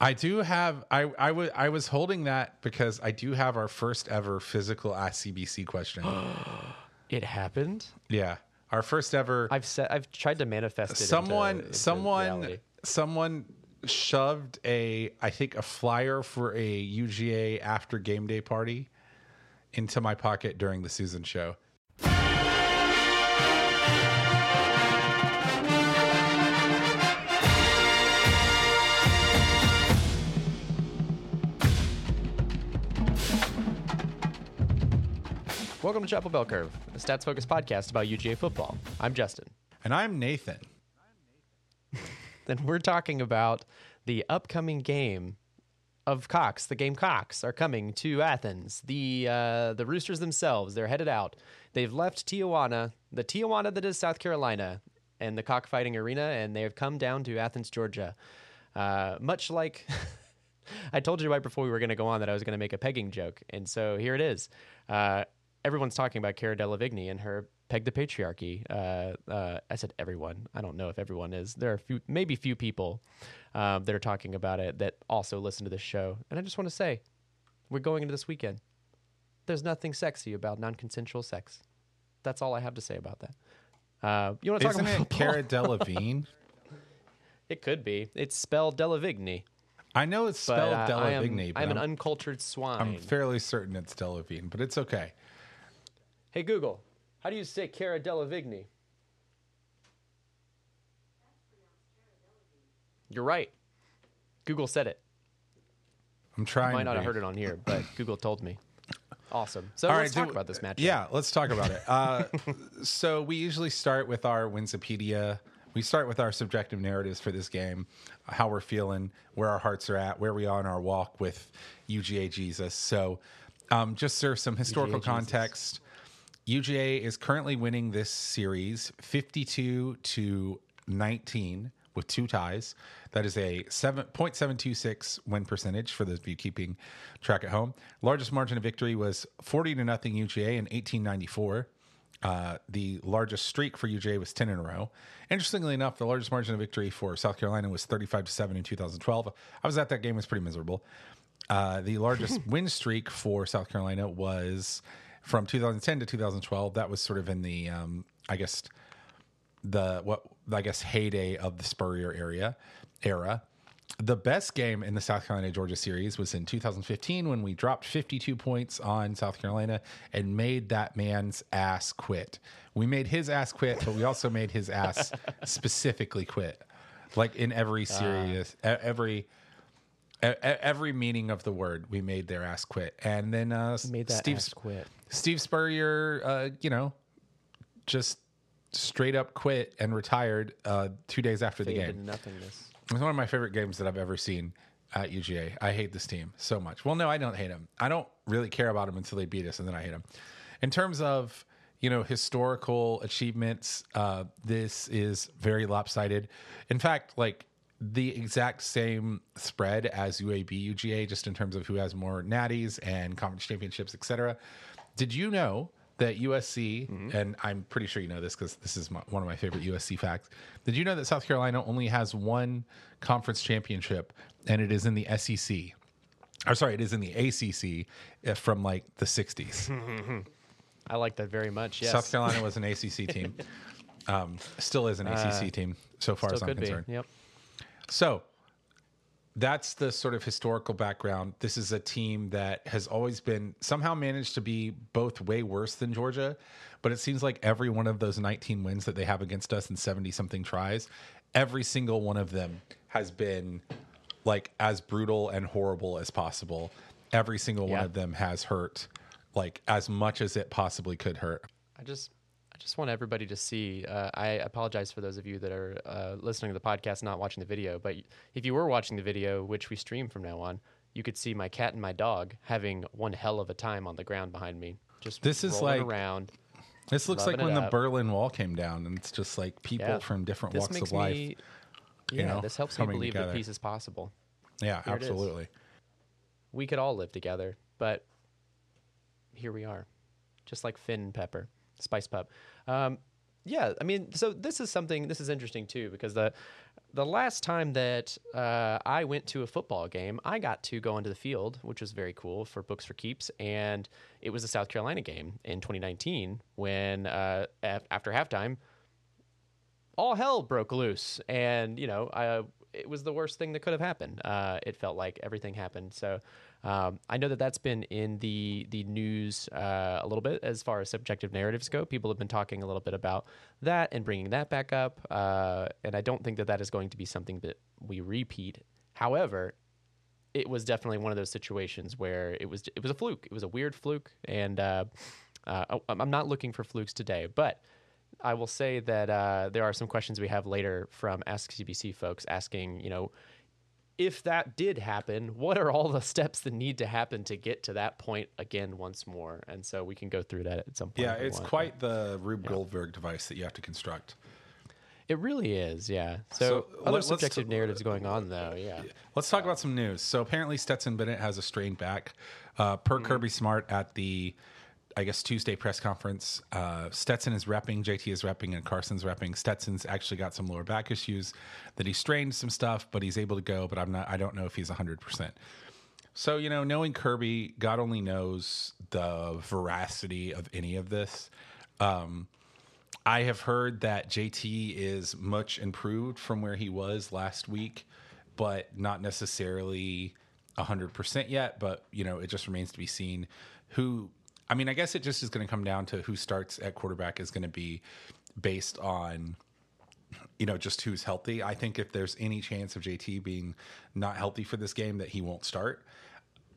I do have. I I was I was holding that because I do have our first ever physical Ask CBC question. It happened. yeah, our first ever. I've said I've tried to manifest it. someone into, into someone reality. someone shoved a I think a flyer for a UGA after game day party into my pocket during the Susan show. Welcome to Chapel Bell Curve, a stats focused podcast about UGA football. I'm Justin. And I'm Nathan. Then we're talking about the upcoming game of Cox. The Gamecocks are coming to Athens. The uh, the Roosters themselves, they're headed out. They've left Tijuana, the Tijuana that is South Carolina, and the cockfighting arena, and they have come down to Athens, Georgia. Uh, much like I told you right before we were going to go on that I was going to make a pegging joke, and so here it is. Uh, everyone's talking about Cara Delevingne and her peg the patriarchy. Uh, uh, I said everyone. I don't know if everyone is. There are few, maybe few people um, that are talking about it that also listen to this show. And I just want to say, we're going into this weekend. There's nothing sexy about non-consensual sex. That's all I have to say about that. Uh, you want to talk about it football? Cara Delevingne? It could be. It's spelled Delevingne. I know it's But spelled uh, I am, but I'm an uncultured swine. I'm fairly certain it's Delevingne, but it's okay. Hey Google, how do you say Cara Delevingne? You're right. Google said it. I'm trying. Might to not have heard it on here, but Google told me. Awesome. So All let's right, talk do- about this match. Yeah, let's talk about it. Uh, so we usually start with our Wikipedia. We start with our subjective narratives for this game, how we're feeling, where our hearts are at, where we are in our walk with UGA Jesus. So, um, just serve some historical Jesus. context. UGA is currently winning this series 52 to 19 with two ties. That is a 7.726 win percentage for those of you keeping track at home. Largest margin of victory was 40 to nothing UGA in 1894. Uh, the largest streak for UGA was 10 in a row. Interestingly enough, the largest margin of victory for South Carolina was 35 to 7 in 2012. I was at that game, it was pretty miserable. Uh, the largest win streak for South Carolina was from 2010 to 2012. That was sort of in the, um, I guess, the what I guess heyday of the Spurrier area era. The best game in the South Carolina Georgia series was in 2015 when we dropped 52 points on South Carolina and made that man's ass quit. We made his ass quit, but we also made his ass specifically quit. Like in every serious, e- every every meaning of the word, we made their ass quit. And then uh, Made that Steve ass quit. Steve Spurrier, uh, you know, just straight up quit and retired uh, two days after the Faded game. nothingness. It was one of my favorite games that I've ever seen at UGA. I hate this team so much. Well, no, I don't hate them. I don't really care about them until they beat us, and then I hate them. In terms of you know historical achievements, uh, this is very lopsided. In fact, like the exact same spread as UAB UGA, just in terms of who has more natties and conference championships, etc. Did you know that USC, and I'm pretty sure you know this because this is my, one of my favorite USC facts. Did you know that South Carolina only has one conference championship, and it is in the SEC? Or sorry, it is in the ACC uh, from like the 60s. I like that very much. Yes. South Carolina was an ACC team. Um, still is an ACC team so far as I'm could be. concerned. Yep. So that's the sort of historical background. This is a team that has always been somehow managed to be both way worse than Georgia, but it seems like every one of those 19 wins that they have against us in 70 something tries, every single one of them has been like as brutal and horrible as possible. Every single one of them has hurt like as much as it possibly could hurt. I just I just want everybody to see. Uh, I apologize for those of you that are uh, listening to the podcast, not watching the video. But if you were watching the video, which we stream from now on, you could see my cat and my dog having one hell of a time on the ground behind me. Just This is like- around. This looks like when the up. Berlin Wall came down and it's just like people Yeah. from different This walks of life. me. you Yeah, know, this helps me believe together. that peace is possible. Yeah, Here absolutely. We could all live together, but here we are, just like Finn and Pepper, Spice Pub. Um, yeah, I mean, so this is something. This is interesting too because the the last time that uh, I went to a football game, I got to go onto the field, which was very cool for Books for Keeps. And it was a South Carolina game in 2019 when, uh, af- after halftime, all hell broke loose. And, you know, I, it was the worst thing that could have happened. Uh, it felt like everything happened. So um, I know that that's been in the the news uh, a little bit as far as subjective narratives go. People have been talking a little bit about that and bringing that back up. Uh, and I don't think that that is going to be something that we repeat. However, it was definitely one of those situations where it was it was a fluke. It was a weird fluke, and uh, uh, I'm not looking for flukes today, but. I will say that uh, there are some questions we have later from Ask CBC folks asking, you know, if that did happen, what are all the steps that need to happen to get to that point again once more? And so we can go through that at some point. Yeah, it's want. quite the Rube Goldberg device that you have to construct. It really is, yeah. So, So, other subjective t- narratives going on, though, yeah. Let's talk about some news. So apparently Stetson Bennett has a strained back. Uh, per Kirby Smart at the, I guess Tuesday press conference, uh, Stetson is repping, JT is repping, and Carson's repping. Stetson's actually got some lower back issues that he strained some stuff, but he's able to go. But I'm not. I don't know if he's 100. percent So you know, knowing Kirby, God only knows the veracity of any of this. Um, I have heard that JT is much improved from where he was last week, but not necessarily 100% yet. But, you know, it just remains to be seen who. I mean, I guess it just is going to come down to who starts at quarterback is going to be based on, you know, just who's healthy. I think if there's any chance of JT being not healthy for this game, that he won't start.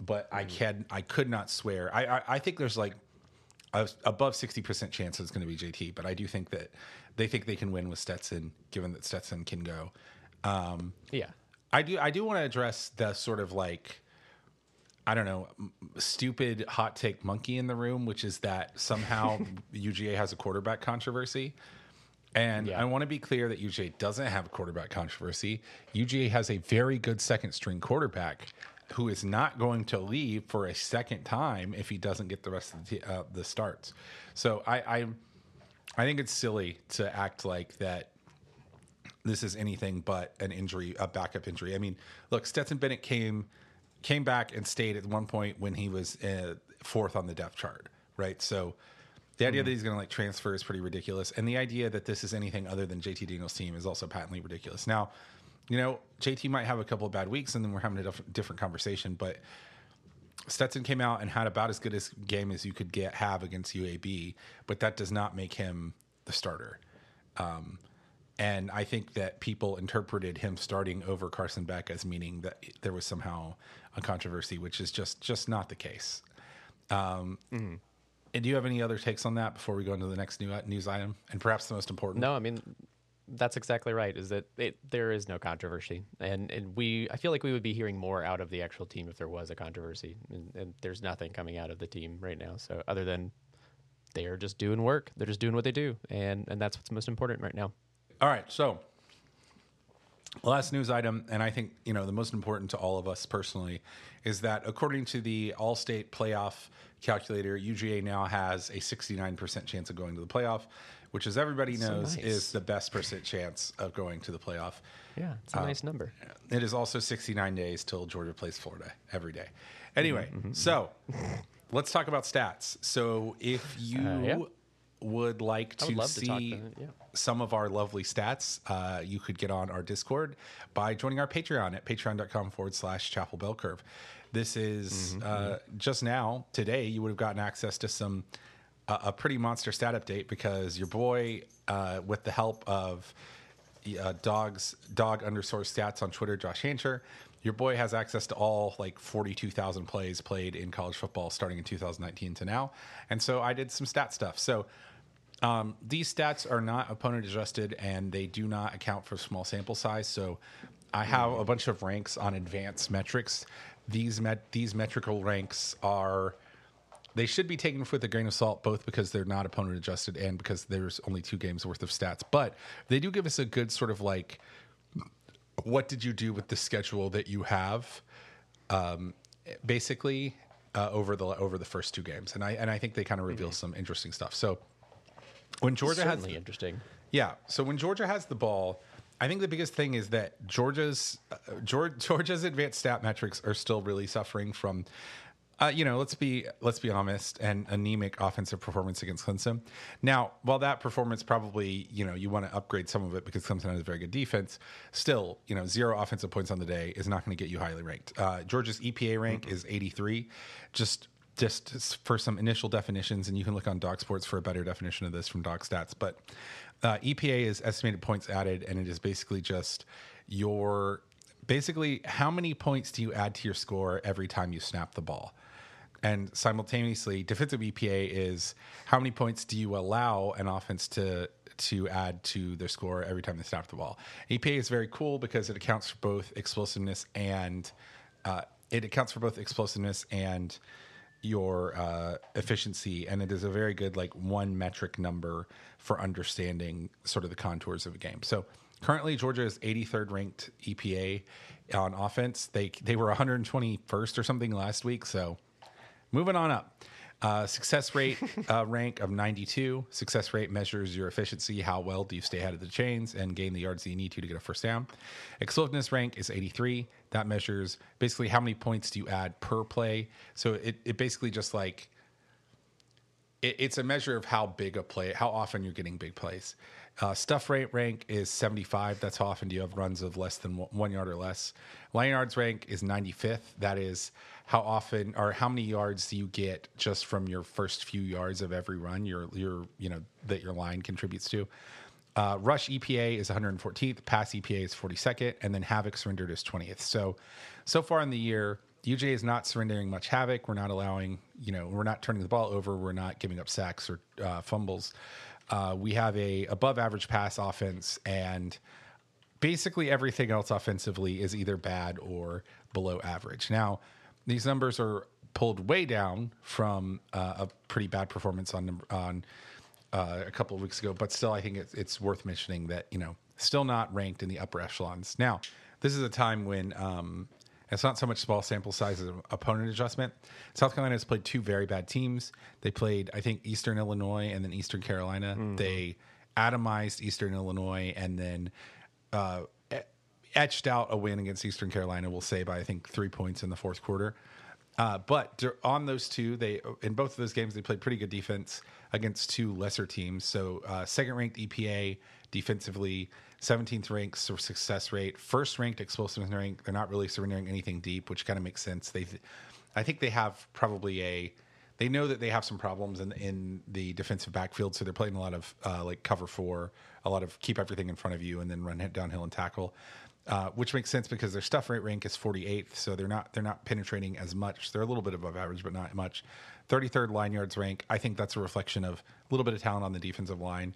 But I can, I could not swear. I, I, I think there's like a, above 60% chance it's going to be JT, but I do think that they think they can win with Stetson, given that Stetson can go. Um, Yeah. I do, I do want to address the sort of like, I don't know, stupid hot take monkey in the room, which is that somehow UGA has a quarterback controversy. And Yeah. I want to be clear that UGA doesn't have a quarterback controversy. UGA has a very good second string quarterback who is not going to leave for a second time if he doesn't get the rest of the, uh, the starts. So I, I, I think it's silly to act like that this is anything but an injury, a backup injury. I mean, look, Stetson Bennett came came back and stayed at one point when he was uh, fourth on the depth chart, right? So the idea that he's going to like transfer is pretty ridiculous, and the idea that this is anything other than JT Daniels' team is also patently ridiculous. Now, you know, JT might have a couple of bad weeks, and then we're having a diff- different conversation, but. Stetson came out and had about as good a game as you could get have against UAB, but that does not make him the starter. Um, and I think that people interpreted him starting over Carson Beck as meaning that there was somehow a controversy, which is just just not the case. Um, And do you have any other takes on that before we go into the next new news item, and perhaps the most important? No, I mean that's exactly right. Is that it, there is no controversy, and and we I feel like we would be hearing more out of the actual team if there was a controversy, and, and there's nothing coming out of the team right now. So other than they are just doing work, they're just doing what they do, and and that's what's most important right now. All right, so last news item, and I think you know the most important to all of us personally is that according to the All-State Playoff calculator, UGA now has a 69% chance of going to the playoff, which, as everybody So knows, nice. is the best percent chance of going to the playoff. Yeah, it's a uh, nice number. It is also 69 days till Georgia plays Florida every day. Anyway, mm-hmm, mm-hmm. so let's talk about stats. So if you Uh, yeah. Would like to would love to see yeah. some of our lovely stats, uh, you could get on our Discord by joining our Patreon at patreon.com forward slash chapel bell curve. This is Mm-hmm, uh, just now, today, you would have gotten access to some uh, a pretty monster stat update because your boy, uh, with the help of uh, dogs dog underscore stats on Twitter, Josh Hancher. Your boy has access to all like 42,000 plays played in college football starting in 2019 to now. And so I did some stat stuff. So um, these stats are not opponent adjusted and they do not account for small sample size. So I have a bunch of ranks on advanced metrics. These met these metrical ranks are they should be taken with a grain of salt, both because they're not opponent adjusted and because there's only two games worth of stats. But they do give us a good sort of like, what did you do with the schedule that you have, um, basically uh, over the over the first two games, and I and I think they kind of reveal some interesting stuff. So when Georgia has Certainly interesting. yeah. So when Georgia has the ball, I think the biggest thing is that Georgia's uh, Georg- Georgia's advanced stat metrics are still really suffering from, uh, you know, let's be let's be honest, and anemic offensive performance against Clemson. Now, while that performance probably, you know, you want to upgrade some of it because Clemson has a very good defense. Still, you know, zero offensive points on the day is not going to get you highly ranked. Uh, Georgia's EPA rank is 83. Just just for some initial definitions, and you can look on Dog Sports for a better definition of this from Dog Stats. But uh, EPA is estimated points added, and it is basically just your basically how many points do you add to your score every time you snap the ball. And simultaneously, defensive EPA is how many points do you allow an offense to to add to their score every time they snap the ball. EPA is very cool because it accounts for both explosiveness and uh, it accounts for both explosiveness and your uh, efficiency, and it is a very good like one metric number for understanding sort of the contours of a game. So currently, Georgia is 83rd ranked EPA on offense. They they were 121st or something last week. So moving on up. Uh, success rate uh, rank of 92. Success rate measures your efficiency. How well do you stay ahead of the chains and gain the yards that you need to to get a first down? Explosiveness rank is 83. That measures basically how many points do you add per play. So it, it basically just like it, it's a measure of how big a play, how often you're getting big plays. Uh, stuff rate rank is 75. That's how often do you have runs of less than one, one yard or less. Line yards rank is 95th. That is how often or how many yards do you get just from your first few yards of every run your your you know that your line contributes to. Uh, rush EPA is 114th, pass EPA is 42nd, and then havoc surrendered is 20th. So, so far in the year, UGA is not surrendering much havoc. We're not allowing, you know, we're not turning the ball over. We're not giving up sacks or uh, fumbles. Uh, we have a above average pass offense, and basically everything else offensively is either bad or below average. Now, these numbers are pulled way down from uh, a pretty bad performance on on uh, a couple of weeks ago, but still, I think it's, it's worth mentioning that you know still not ranked in the upper echelons. Now, this is a time when um, it's not so much small sample size as an opponent adjustment. South Carolina has played two very bad teams. They played, I think, Eastern Illinois and then Eastern Carolina. They atomized Eastern Illinois and then uh, etched out a win against Eastern Carolina. We'll say by I think three points in the fourth quarter. Uh, but on those two, they in both of those games they played pretty good defense against two lesser teams. So uh, second ranked EPA defensively, 17th ranked success rate, first ranked explosiveness rank. They're not really surrendering anything deep, which kind of makes sense. They, I think they have probably a. They know that they have some problems in in the defensive backfield, so they're playing a lot of uh, like cover four, a lot of keep everything in front of you and then run downhill and tackle uh, which makes sense because their stuff rate rank is 48th, so they're not they're not penetrating as much. They're a little bit above average, but not much. 33rd line yards rank. I think that's a reflection of a little bit of talent on the defensive line.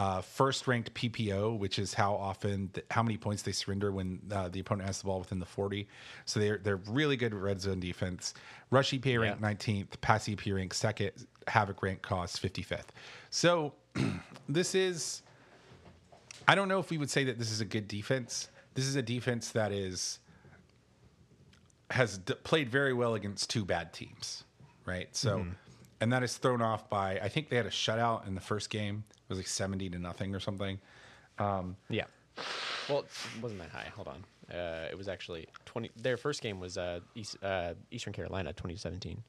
Uh, first ranked PPO, which is how often, th- how many points they surrender when uh, the opponent has the ball within the 40. So they're they're really good red zone defense. Rush EPA rank 19th, pass EPA rank second, havoc rank cost 55th. So this is, I don't know if we would say that this is a good defense. This is a defense that is has d- played very well against two bad teams, right? So, and that is thrown off by I think they had a shutout in the first game. It was like seventy to nothing or something. Yeah. Well, it wasn't that high. Hold on. Uh, it was actually 20. Their first game was uh, East, uh, Eastern Carolina 2017.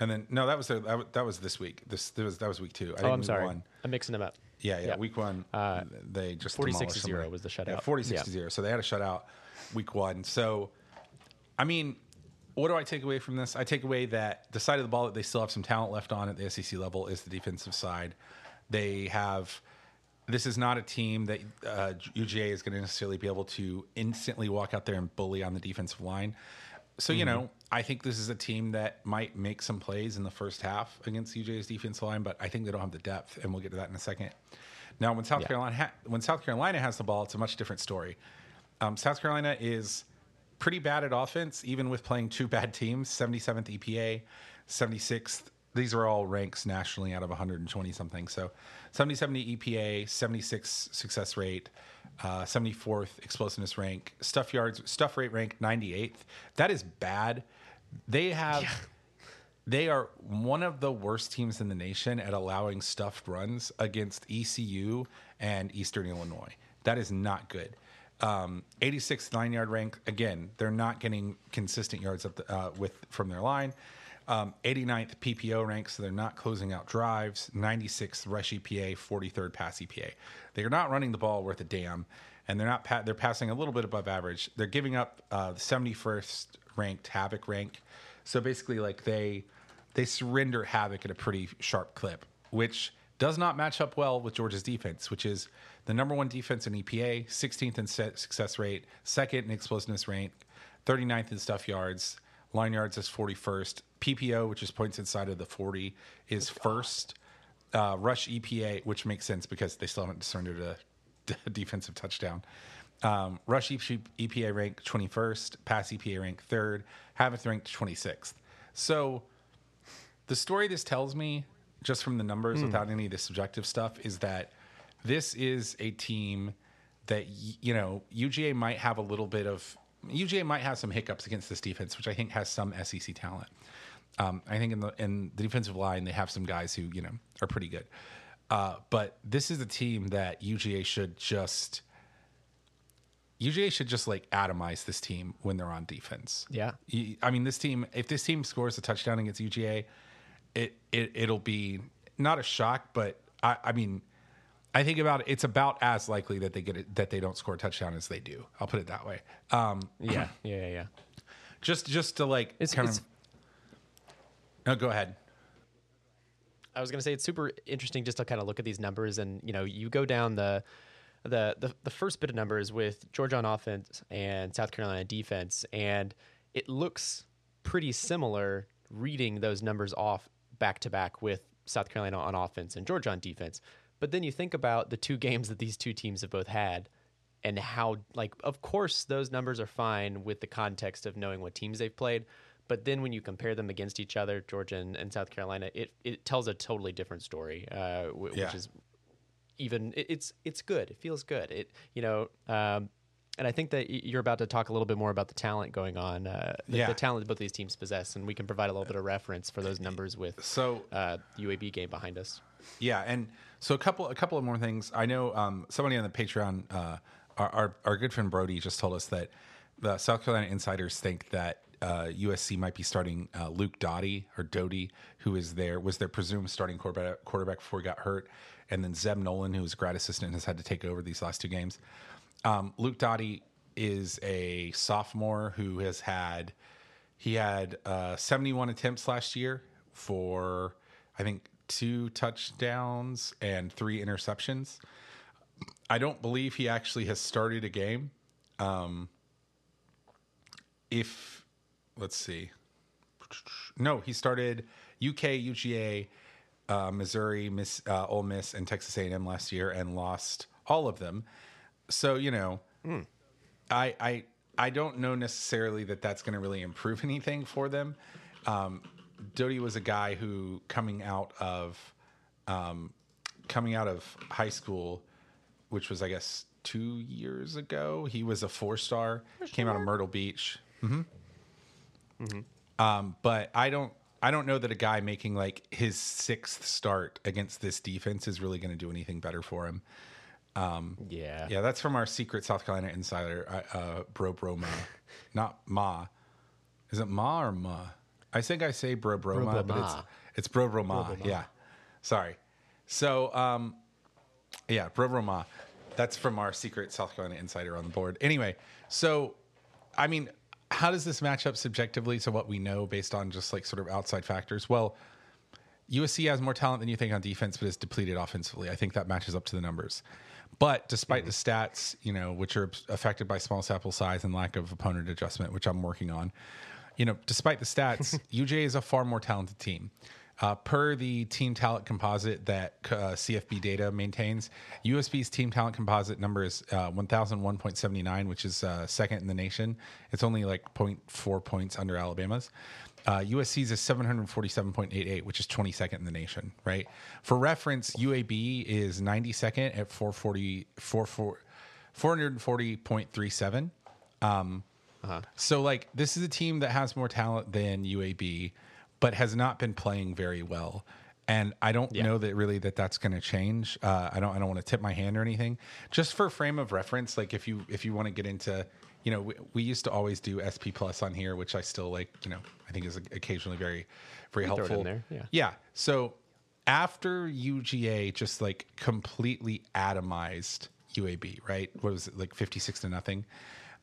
And then no, that was that, was, this week. This, that was that was week two. I Oh, think I'm sorry. one- I'm mixing them up. Yeah, yeah, Yeah. Week one, Uh, they just 46 demolished to zero was the Yeah, shutout. forty-six Yeah. to zero. So they had a shutout week one. So, I mean, what do I take away from this? I take away that the side of the ball that they still have some talent left on at the SEC level is the defensive side. They have. This is not a team that uh, UGA is going to necessarily be able to instantly walk out there and bully on the defensive line. So you know, I think this is a team that might make some plays in the first half against UGA's defensive line, but I think they don't have the depth, and we'll get to that in a second. Now, when South Yeah. Carolina ha- when South Carolina has the ball, it's a much different story. Um, South Carolina is pretty bad at offense, even with playing two bad teams. Seventy seventh EPA, seventy sixth. These are all ranks nationally out of 120 something. So 70 70 EPA, 76 success rate, uh, 74th explosiveness rank, stuff yards, stuff rate rank 98th. That is bad. They have. They are one of the worst teams in the nation at allowing stuffed runs against ECU and Eastern Illinois. That is not good. Um, 86th line yard rank. Again, they're not getting consistent yards up the, uh, with from their line. Um, 89th PPO rank, so they're not closing out drives. 96th rush EPA, 43rd pass EPA. They are not running the ball worth a damn, and they're not. Pa- they're passing a little bit above average. They're giving up uh, the 71st ranked Havoc rank. So basically, like they they surrender Havoc at a pretty sharp clip, which does not match up well with Georgia's defense, which is the number one defense in EPA, 16th in success rate, second in explosiveness rank, 39th in stuff yards. Line yards is 41st. PPO, which is points inside of the 40, is first. Uh, rush EPA, which makes sense because they still haven't surrendered a d- defensive touchdown. Um, rush EPA rank 21st, pass EPA rank third, Havoc ranked 26th. So the story this tells me, just from the numbers without any of the subjective stuff, is that this is a team that you know UGA might have a little bit of UGA might have some hiccups against this defense, which I think has some SEC talent. Um, I think in the in the defensive line they have some guys who you know are pretty good, uh, but this is a team that UGA should just UGA should just like atomize this team when they're on defense. Yeah. I mean, this team, if this team scores a touchdown against UGA, it, it it'll be not a shock, but I, I mean, I think about it, it's about as likely that they get it that they don't score a touchdown as they do. I'll put it that way. Um, Yeah, yeah, yeah, yeah. just just to like It's- kind it's- of. No, go ahead. I was going to say it's super interesting just to kind of look at these numbers, and you know, you go down the the the, the first bit of numbers with Georgia on offense and South Carolina defense, and it looks pretty similar reading those numbers off back to back with South Carolina on offense and Georgia on defense. But then you think about the two games that these two teams have both had and how like of course those numbers are fine with the context of knowing what teams they've played but then when you compare them against each other georgia and, and south carolina it, it tells a totally different story uh, w- Yeah. which is even it, it's it's good it feels good it you know um, and I think that you're about to talk a little bit more about the talent going on, uh, the, Yeah. the talent that both these teams possess, and we can provide a little bit of reference for those numbers with So uh, UAB game behind us. Yeah, and so a couple a couple of more things. I know um, somebody on the Patreon, uh, our, our our good friend Brody, just told us that the South Carolina insiders think that uh, USC might be starting uh, Luke Doty or Doty, who is there was their presumed starting quarterback quarterback before he got hurt, and then Zeb Noland, who was grad assistant, has had to take over these last two games. Um, Luke Doty is a sophomore who has had he had uh, 71 attempts last year for I think two touchdowns and three interceptions. I don't believe he actually has started a game. Um, if let's see, no, he started UK, UGA, uh, Missouri, Miss uh, Ole Miss, and Texas A&M last year and lost all of them. So you know, I I I don't know necessarily that that's going to really improve anything for them. Um, Doty was a guy who coming out of um, coming out of high school, which was I guess two years ago. He was a four star. Came out of Myrtle Beach. hmm Um, but I don't. I don't know that a guy making like his sixth start against this defense is really going to do anything better for him. Yeah. Yeah, that's from our secret South Carolina insider, uh, uh, Bro Bro Ma, not Ma. Is it Ma or Ma? I think I say Bro Bro, Bro Ma, but it's it's Bro Bro Ma. Yeah, sorry. So, um, yeah, Bro Bro Ma. That's from our secret South Carolina insider on the board. Anyway, so I mean, how does this match up subjectively to what we know based on just like sort of outside factors? Well, USC has more talent than you think on defense, but is depleted offensively. I think that matches up to the numbers. But despite the stats, you know, which are affected by small sample size and lack of opponent adjustment, which I'm working on, you know, despite the stats, UGA is a far more talented team. Uh, per the team talent composite that uh, CFB data maintains, USB's team talent composite number is uh, 1001.79, which is uh, second in the nation. It's only like 0.4 points under Alabama's. Uh, USC's is 747.88, which is 22nd in the nation, right? For reference, UAB is 92nd at 440, 44 440.37. Um, So, like, this is a team that has more talent than UAB, but has not been playing very well. and I don't Yeah. know that really that that's going to change. Uh, I don't I don't want to tip my hand or anything. Just for frame of reference, like if you if you want to get into, you know, we, we used to always do SP plus on here, which I still like. You know, I think is occasionally very very throw it in helpful. there, yeah. Yeah. So after UGA just like completely atomized UAB, right? What was it like fifty six to nothing?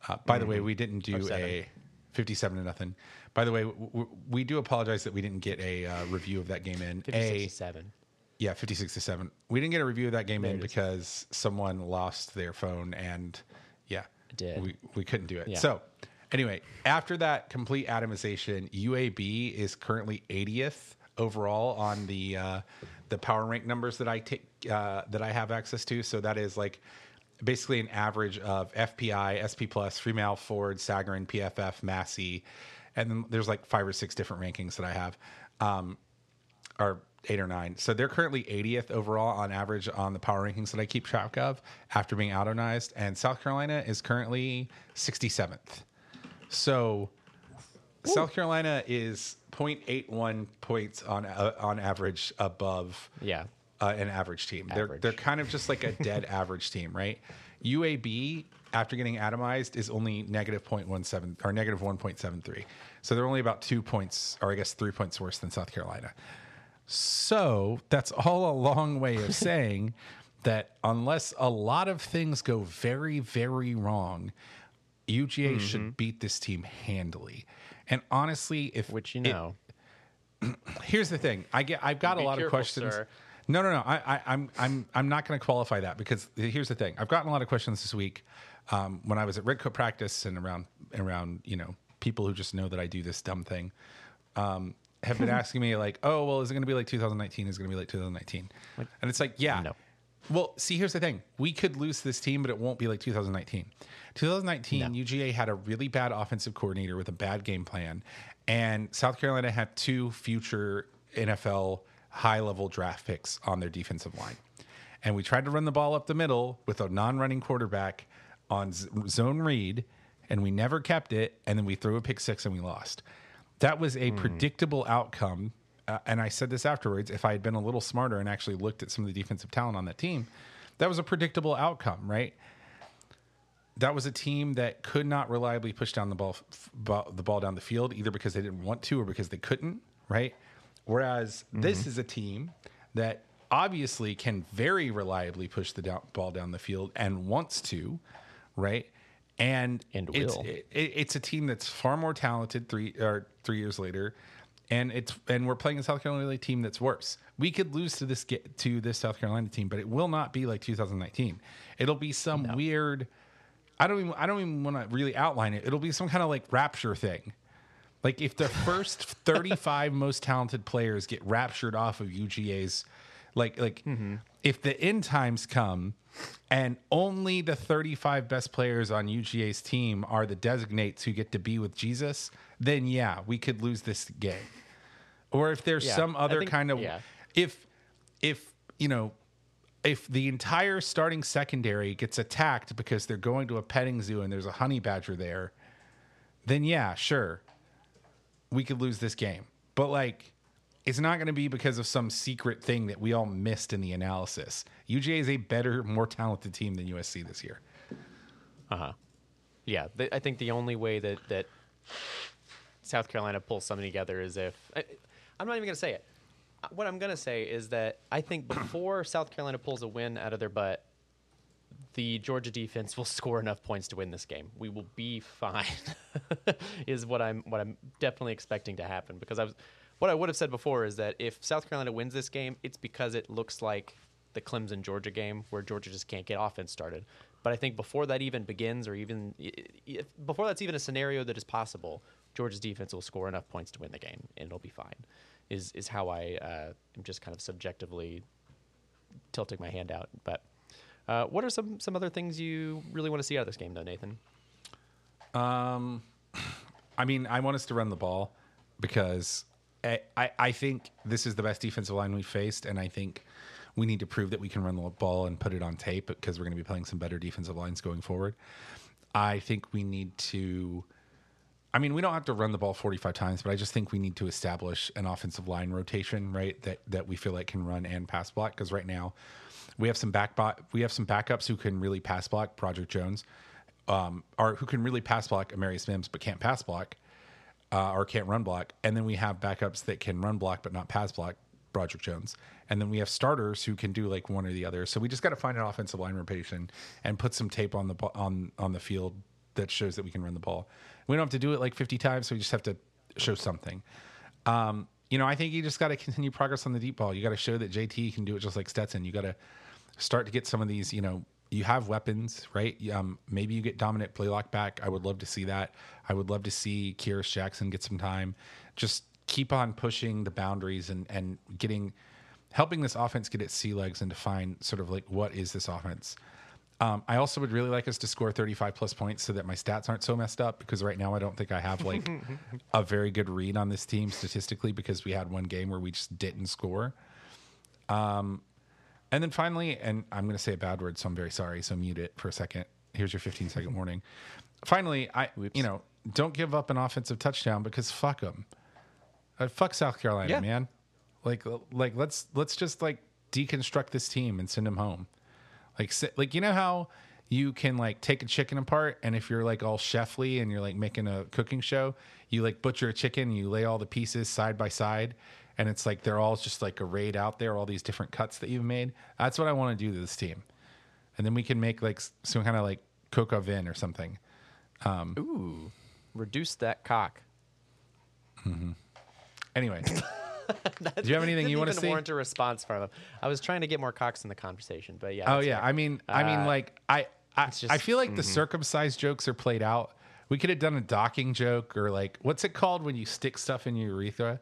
Uh, by the way, we didn't do a 57 to nothing. By the way, w- w- we do apologize that we didn't get a uh, review of that game in. A, 57. yeah, 56 to 7. We didn't get a review of that game in because someone lost their phone and yeah, did. we we couldn't do it. Yeah. So, anyway, after that complete atomization, UAB is currently 80th overall on the uh, the power rank numbers that I take uh, that I have access to. So that is like basically an average of FPI, SP Plus, Freemal, Ford, Sagarin, PFF, Massey, and then there's like five or six different rankings that I have. Um, or eight or nine. So they're currently 80th overall on average on the power rankings that I keep track of after being autonized. And South Carolina is currently 67th. So South Carolina is 0.81 points on uh, on average above Yeah. Uh, an average team. They're they're kind of just like a dead average team, right? UAB after getting atomized is only negative 0.17 or negative 1.73. So they're only about 2 points or I guess 3 points worse than South Carolina. So that's all a long way of saying that unless a lot of things go very, very wrong, UGA Mm-hmm. should beat this team handily. And honestly, if Which you it- know. here's the thing. I get I've got Be a lot careful, of questions. sir. No, no, no. I, I, I'm I'm I'm not going to qualify that because here's the thing. I've gotten a lot of questions this week um, when I was at Redcoat practice and around around you know people who just know that I do this dumb thing. Um, have been asking me like, oh well, is it going to be like 2019? Is it going to be like 2019? and it's like, yeah. no. Well, see, here's the thing. We could lose this team, but it won't be like 2019. 2019, UGA had a really bad offensive coordinator with a bad game plan, and South Carolina had two future NFL high level draft picks on their defensive line. And we tried to run the ball up the middle with a non running quarterback on zone read, and we never kept it. And then we threw a pick six and we lost. That was a predictable outcome. Uh, and I said this afterwards if I had been a little smarter and actually looked at some of the defensive talent on that team, that was a predictable outcome, right? That was a team that could not reliably push down the ball, f- ball the ball down the field either because they didn't want to or because they couldn't, right? Whereas this mm-hmm. is a team that obviously can very reliably push the down, ball down the field and wants to, right? And And it's, will. it, it's a team that's far more talented three or three years later, and it's and we're playing a South Carolina team that's worse. We could lose to this get to this South Carolina team, but it will not be like 2019. It'll be some weird. I don't even I don't even want to really outline it. It'll be some kind of like rapture thing. Like if the first 35 most talented players get raptured off of UGA's like like mm-hmm. if the end times come and only the 35 best players on UGA's team are the designates who get to be with Jesus, then yeah, we could lose this game. Or if there's Yeah, some other think- kind of yeah. if if you know if the entire starting secondary gets attacked because they're going to a petting zoo and there's a honey badger there, then yeah, sure, we could lose this game. But like, it's not going to be because of some secret thing that we all missed in the analysis. UGA is a better, more talented team than USC this year. Uh huh. Yeah, th- I think the only way that that South Carolina pulls something together is if I, I'm not even going to say it. What I'm going to say is that I think before South Carolina pulls a win out of their butt, the Georgia defense will score enough points to win this game. We will be fine. is what I'm what I'm definitely expecting to happen because I was what I would have said before is that if South Carolina wins this game, it's because it looks like the Clemson Georgia game where Georgia just can't get offense started. But I think before that even begins, or even i- i- before that's even a scenario that is possible, Georgia's defense will score enough points to win the game, and it'll be fine. Is is how I uh, am just kind of subjectively tilting my hand out. But uh, what are some some other things you really want to see out of this game, though, Nathan? Um, I mean, I want us to run the ball because I, I, I think this is the best defensive line we've faced, and I think we need to prove that we can run the ball and put it on tape because we're going to be playing some better defensive lines going forward. I think we need to. I mean, we don't have to run the ball 45 times, but I just think we need to establish an offensive line rotation, right? That that we feel like can run and pass block. Because right now, we have some back we have some backups who can really pass block. Broderick Jones, um, or who can really pass block Amarius Mims, but can't pass block, uh, or can't run block. And then we have backups that can run block but not pass block. Broderick Jones, and then we have starters who can do like one or the other. So we just got to find an offensive line rotation and put some tape on the on on the field that shows that we can run the ball. We don't have to do it like 50 times, so we just have to show something. Um, you know, I think you just got to continue progress on the deep ball. You got to show that JT can do it just like Stetson. You got to start to get some of these, you know, you have weapons, right? Um, maybe you get Dominick Blaylock back. I would love to see that. I would love to see Kearis Jackson get some time. Just keep on pushing the boundaries and and getting helping this offense get its sea legs and define sort of like what is this offense. Um, I also would really like us to score 35 plus points so that my stats aren't so messed up because right now I don't think I have like a very good read on this team statistically because we had one game where we just didn't score. Um, and then finally, and I'm going to say a bad word, so I'm very sorry. So mute it for a second. Here's your 15 second warning. Finally, I you know don't give up an offensive touchdown because fuck them. Uh, fuck South Carolina, Yeah. man. Like like let's let's just like deconstruct this team and send them home. Like like you know how you can like take a chicken apart and if you're like all chefly and you're like making a cooking show, you like butcher a chicken, you lay all the pieces side by side and it's like they're all just like arrayed out there all these different cuts that you've made. That's what I want to do to this team. And then we can make like some kind of like coq au vin or something. Um, Ooh, reduce that cock. Mm-hmm. Anyway, do you have anything you want to see? warrant a response from him. I was trying to get more cocks in the conversation, but yeah. Oh yeah. I mean, I mean, Uh, like I, I, just- I feel like the mm-hmm. circumcised jokes are played out. We could have done a docking joke or like, what's it called when you stick stuff in your urethra?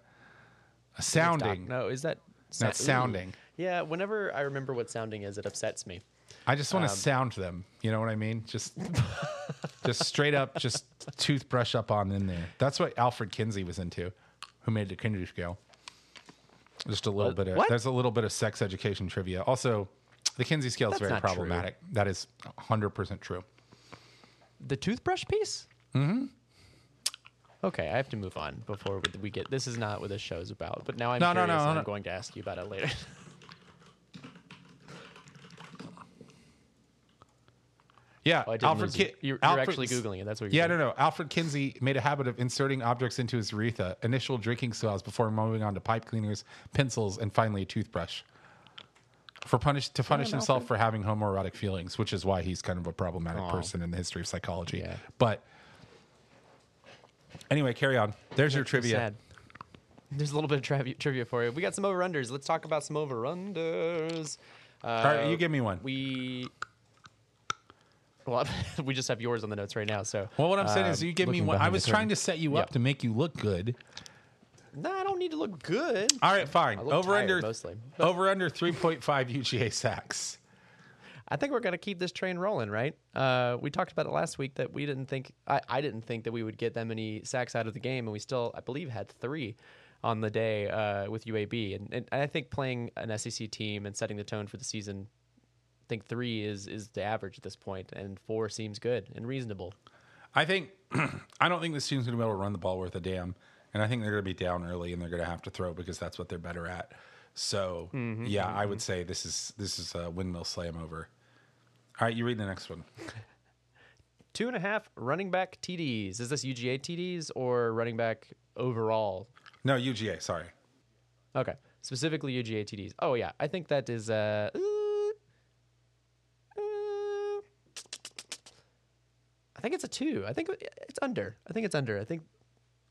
A sounding. No, is that it's Ooh. sounding. Yeah, whenever I remember what sounding is, it upsets me. I just want to Um, sound them. You know what I mean? Just, just straight up, just toothbrush up on in there. That's what Alfred Kinsey was into, who made the Kinsey scale. Just a little What? bit of What? there's a little bit of sex education trivia. Also, the Kinsey scale is That's very not true. problematic. That is 100 percent true. The toothbrush piece? Mm-hmm. Okay, I have to move on before we- get. This is not what this show is about. But now I'm No, curious, no, no. I'm going to ask you about it later. Yeah, Oh, Alfred. Ki- You're, you're actually googling it. That's what you're Yeah, doing. no, no. Alfred Kinsey made a habit of inserting objects into his urethra, initial drinking straws before moving on to pipe cleaners, pencils, and finally a toothbrush. For punish to punish himself Alfred. for having homoerotic feelings, which is why he's kind of a problematic Aw. person in the history of psychology. Yeah. But anyway, carry on. There's your trivia. sad. There's a little bit of trivia, trivia for you. We got some over unders. Let's talk about some over unders. Uh, All right, you give me one. We. Well, we just have yours on the notes right now. So. Well, what I'm saying um, is, you give me looking one. I behind the was trying curtain. to set you up Yep. to make you look good. No, I don't need to look good. All right, fine. I look Over tired under mostly. over under 3.5 UGA sacks. I think we're going to keep this train rolling, right? Uh, we talked about it last week that we didn't think, I, I didn't think that we would get that many sacks out of the game, and we still, I believe, had three on the day uh, with UAB. And, and I think playing an SEC team and setting the tone for the season, I think three is is the average at this point, and four seems good and reasonable. I think I don't think this team's going to be able to run the ball worth a damn, and I think they're going to be down early and they're going to have to throw because that's what they're better at. So yeah, I would say this is this is a windmill slam over. All right, you read the next one. Two and a half running back TDs. Is this UGA TDs or running back overall? No, UGA. Sorry. Okay, specifically UGA TDs. Oh yeah, I think that is uh, uh, uh, I think it's a two. I think it's under. I think it's under. I think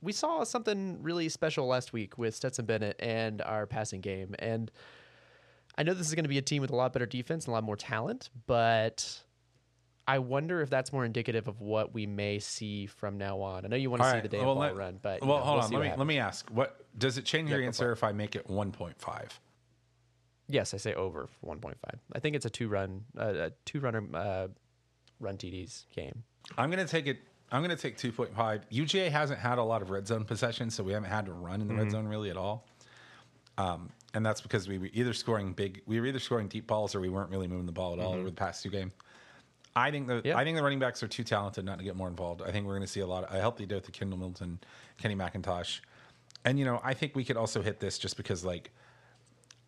we saw something really special last week with Stetson Bennett and our passing game, and I know this is going to be a team with a lot better defense and a lot more talent, but. I wonder if that's more indicative of what we may see from now on. I know you want to All see right. the day well, ball let- run, but well, know, hold we'll on. Let me happens. let me ask. What does it change your Yeah, go answer if I make it 1.5? Yes, I say over 1.5. I think it's a two run, uh, a two runner uh, run TDs game. I'm going to take it. I'm going to take 2.5. UGA hasn't had a lot of red zone possession, so we haven't had to run in the red Mm-hmm. zone really at all. Um, and that's because we were either scoring big, we were either scoring deep balls or we weren't really moving the ball at all Mm-hmm. over the past two games. I think the Yeah. I think the running backs are too talented not to get more involved. I think we're going to see a lot of a healthy dose of Kendall Milton, Kenny McIntosh, and you know I think we could also hit this just because like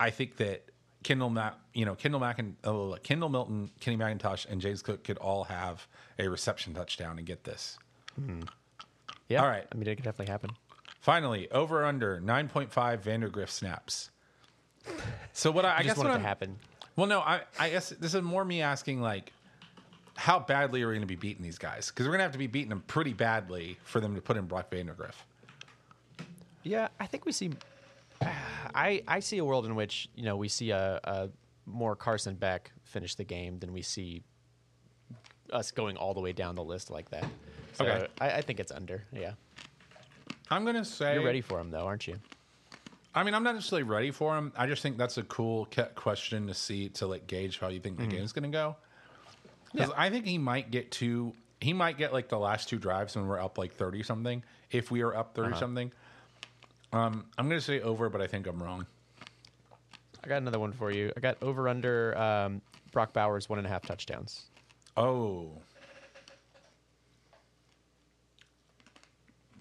I think that Kendall Mac, you know Kendall Macin, oh, uh, Kendall Milton, Kenny McIntosh, and James Cook could all have a reception touchdown and get this. Hmm. Yeah. All right. I mean, it could definitely happen. Finally, over under nine point five Vandergriff snaps. So what I, I guess what to happen. Well, no, I, I guess this is more me asking like, how badly are we going to be beating these guys? Because we're going to have to be beating them pretty badly for them to put in Brock Vandergriff. Yeah, I think we see. I I see a world in which you know we see a, a more Carson Beck finish the game than we see us going all the way down the list like that. So Okay. I, I think it's under. Yeah, I'm to say you're ready for him though, aren't you? I mean, I'm not necessarily ready for him. I just think that's a cool question to see to like gauge how you think the mm-hmm. game's going to go. Because I think he might get to He might get like the last two drives when we're up like thirty something. If we are up 30 uh-huh. something, um, I'm going to say over, but I think I'm wrong. I got another one for you. I got over under um, Brock Bowers one and a half touchdowns. Oh.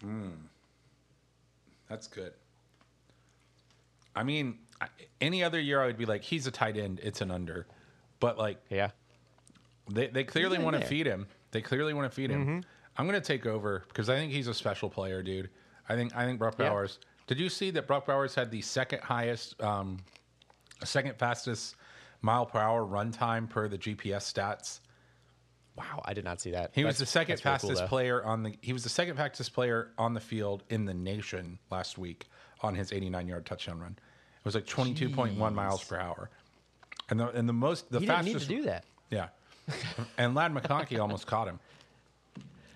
Hmm. That's good. I mean, any other year I would be like, he's a tight end, it's an under. But like, Yeah, they, they clearly want to feed him. They clearly want to feed him. I'm going to take over because I think he's a special player, dude. I think I think Brock Yeah. Did you see that Brock Bowers had the second highest, um, second fastest mile per hour run time per the GPS stats? wow, I did not see that. He was the second that's really cool, fastest player on the. He was the second fastest player on the field in the nation last week on his 89 yard touchdown run. It was like 22.1 miles per hour, and the and the most the He didn't fastest. need to do that. Yeah, and Ladd McConkey almost caught him.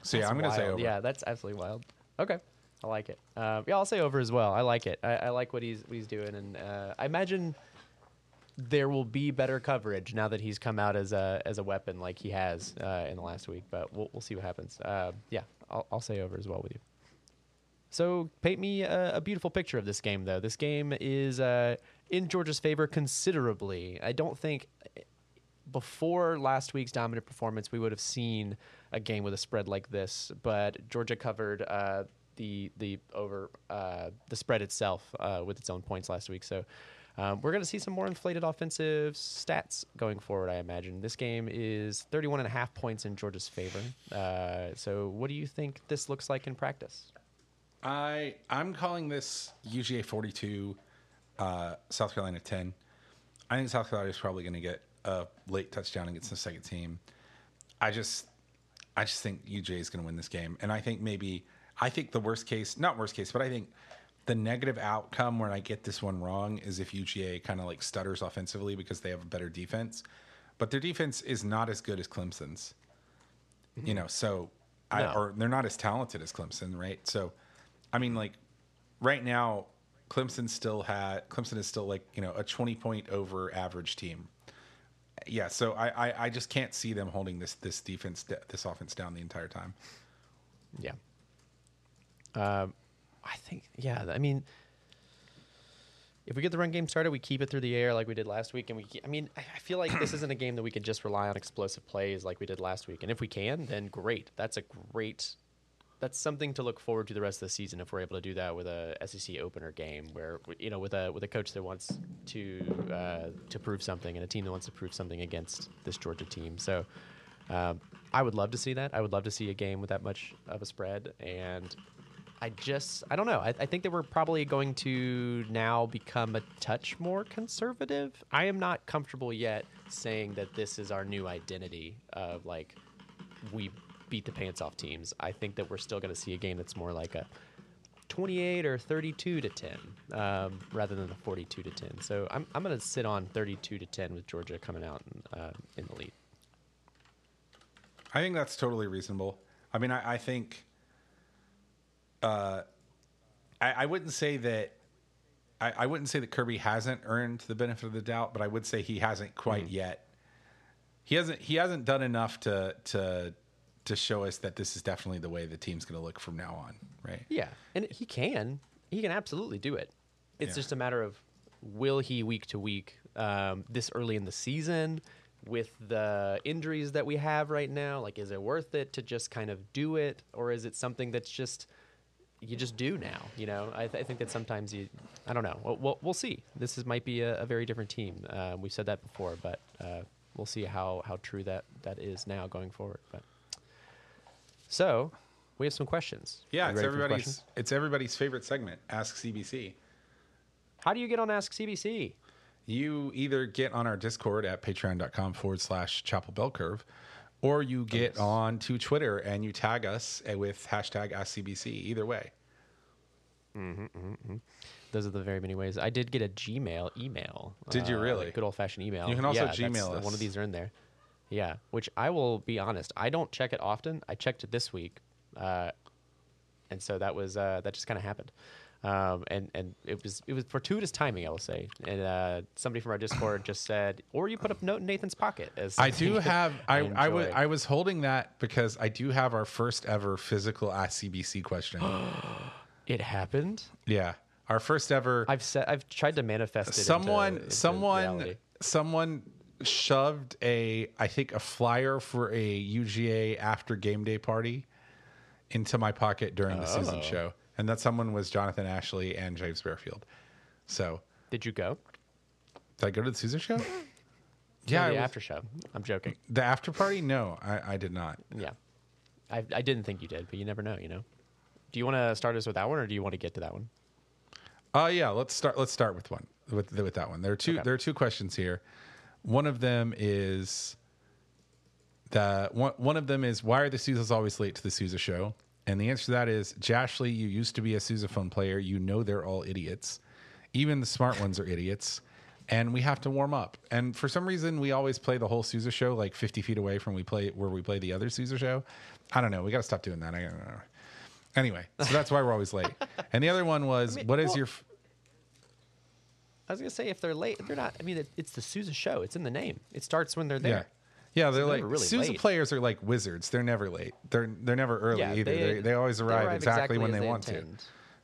So yeah, That's I'm going to say over. Yeah, that's absolutely wild. Okay, I like it. Uh, yeah, I'll say over as well. I like it. I, I like what he's what he's doing, and uh, I imagine there will be better coverage now that he's come out as a as a weapon like he has uh, in the last week. But we'll we'll see what happens. Uh, yeah, I'll, I'll say over as well with you. So paint me a, a beautiful picture of this game, though. This game is uh, in Georgia's favor considerably. I don't think before last week's dominant performance, we would have seen a game with a spread like this. But Georgia covered uh, the the over uh, the spread itself uh, with its own points last week. So um, we're going to see some more inflated offensive stats going forward. I imagine this game is 31 and a half points in Georgia's favor. Uh, so what do you think this looks like in practice? I I'm calling this UGA 42, uh, South Carolina 10. I think South Carolina is probably going to get a late touchdown against the second team. I just I just think UGA is going to win this game, and I think maybe I think the worst case, not worst case, but I think the negative outcome when I get this one wrong is if UGA kind of like stutters offensively because they have a better defense, but their defense is not as good as Clemson's. You know, so I or they're not as talented as Clemson, right? So, I mean, like right now, Clemson still had Clemson is still like you know a twenty point over average team. Yeah, so I, I I just can't see them holding this this defense this offense down the entire time. Yeah. Um, I think, yeah. I mean, if we get the run game started, we keep it through the air like we did last week, and we. I mean, I I feel like this isn't a game that we can just rely on explosive plays like we did last week. And if we can, then great. That's a great. That's something to look forward to the rest of the season if we're able to do that with a SEC opener game, where you know, with a with a coach that wants to uh, to prove something and a team that wants to prove something against this Georgia team. So. Um, I would love to see that. I would love to see a game with that much of a spread. And I just, I don't know. I, I think that we're probably going to now become a touch more conservative. I am not comfortable yet saying that this is our new identity of like we beat the pants off teams. I think that we're still going to see a game that's more like a 28 or 32 to 10 um, rather than a 42 to 10. So I'm, I'm going to sit on 32 to 10 with Georgia coming out in, uh, in the lead. I think that's totally reasonable. I mean, I, I think uh, I, I wouldn't say that I, I wouldn't say that Kirby hasn't earned the benefit of the doubt, but I would say he hasn't quite yet. He hasn't he hasn't done enough to to to show us that this is definitely the way the team's going to look from now on, right? Yeah, and he can. He can absolutely do it. It's Yeah. just a matter of will he week to week, um, this early in the season, with the injuries that we have right now, like, is it worth it to just kind of do it, or is it something that's just you just do now? You know, I, th- I think that sometimes you, I don't know. We'll, we'll, we'll see. This is might be a, a very different team. Uh, we've said that before, but uh, we'll see how how true that that is now going forward. But so we have some questions. Yeah, it's ready for the everybody's questions? it's everybody's favorite segment. Ask CBC. How do you get on Ask CBC? You either get on our Discord at patreon.com forward slash chapel bell curve, or you get on to Twitter and you tag us uh, with hashtag AskCBC. Either way. Those are the very many ways. I did get a Gmail email. Did you uh, really? like good old fashioned email. You can also Yeah, Gmail One of these are in there. Yeah, which I will be honest, I don't check it often. I checked it this week, uh, and so that was uh, that just kind of happened. Um, and and it was it was fortuitous timing, I will say. And uh, somebody from our Discord just said, "Or you put a note in Nathan's pocket." As I do have I I was. I was holding that because I do have our first ever physical Ask CBC question. It happened. yeah. Our first ever I've said I've tried to manifest it. someone into someone reality. someone shoved a I think a flyer for a UGA after game day party into my pocket during the Oh. show. And that someone was Jonathan Ashley and James Bearfield. So Did you go? did I go to the Sousa show? Yeah, I the was- after show. I'm joking. the after party? No, I, I did not. Yeah. I, I didn't think you did, but you never know, you know? Do you want to start us with that one or do you want to get to that one? Uh yeah, let's start let's start with one with with that one. There are two Okay. there are two questions here. One of them is the one one of them is why are the Souzas always late to the Sousa show? And the answer to that is Jashley, you used to be a sousaphone player. You know they're all idiots. Even the smart ones are idiots. And we have to warm up. And for some reason, we always play the whole Sousa show like 50 feet away from we play where we play the other Sousa show. I don't know. We got to stop doing that. I don't know. Anyway, so that's why we're always late. And the other one was, what is well- your f- I was going to say, if they're late, they're not. I mean, it, it's the Sousa show. It's in the name. It starts when they're there. Yeah, they're they're like really Sousa players are like wizards. They're never late. They're they're never early Yeah, either. They, they- they, always they arrive, arrive exactly, when exactly they want they to.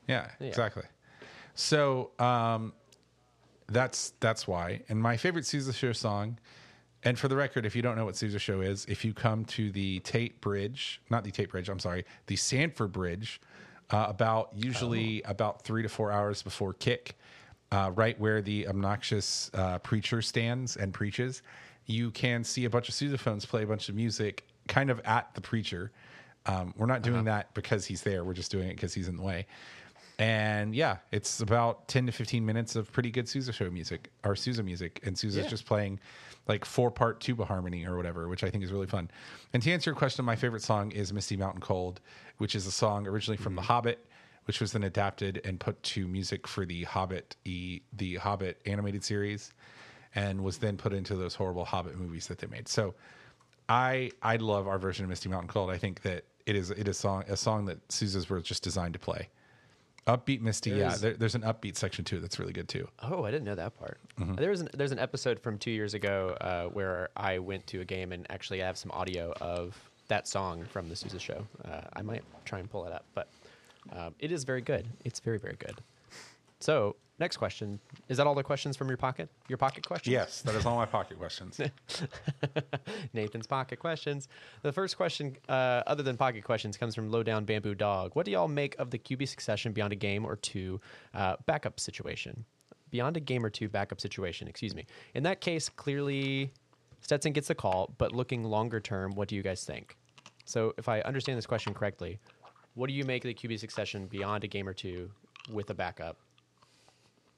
Yeah, Yeah. exactly. So um, that's that's why. And my favorite Sousa Show song. And for the record, if you don't know what Sousa Show is, if you come to the Tate Bridge, not the Tate Bridge, I'm sorry, the Sanford Bridge, uh, about usually Oh. about three to four hours before kick, uh, right where the obnoxious uh, preacher stands and preaches, you can see a bunch of sousaphones play a bunch of music kind of at the preacher. Um, we're not doing that because he's there. We're just doing it because he's in the way. And yeah, it's about 10 to 15 minutes of pretty good Sousa show music or Sousa music. And Sousa's Yeah. just playing like four part tuba harmony or whatever, which I think is really fun. And to answer your question, my favorite song is Misty Mountain Cold, which is a song originally from The Hobbit, which was then adapted and put to music for the Hobbit, e, the Hobbit animated series, and was then put into those horrible Hobbit movies that they made. So I I love our version of Misty Mountain Cold. I think that it is it is song a song that Sousa's were just designed to play. Upbeat Misty, There yeah. is- There, there's an upbeat section too that's really good too. Oh, I didn't know that part. Mm-hmm. There was an, there's an episode from two years ago uh, where I went to a game and actually I have some audio of that song from the Sousa show. Uh, I might try and pull it up, but um, it is very good. It's very very good. So next question is that all the questions from your pocket? Your pocket questions? Yes, that is all my pocket questions. Nathan's pocket questions. The first question, uh, other than pocket questions, comes from Lowdown Bamboo Dog. What do y'all make of the QB succession beyond a game or two uh, backup situation? Beyond a game or two backup situation, excuse me. In that case, clearly Stetson gets the call, but looking longer term, what do you guys think? So, if I understand this question correctly, what do you make of the QB succession beyond a game or two with a backup?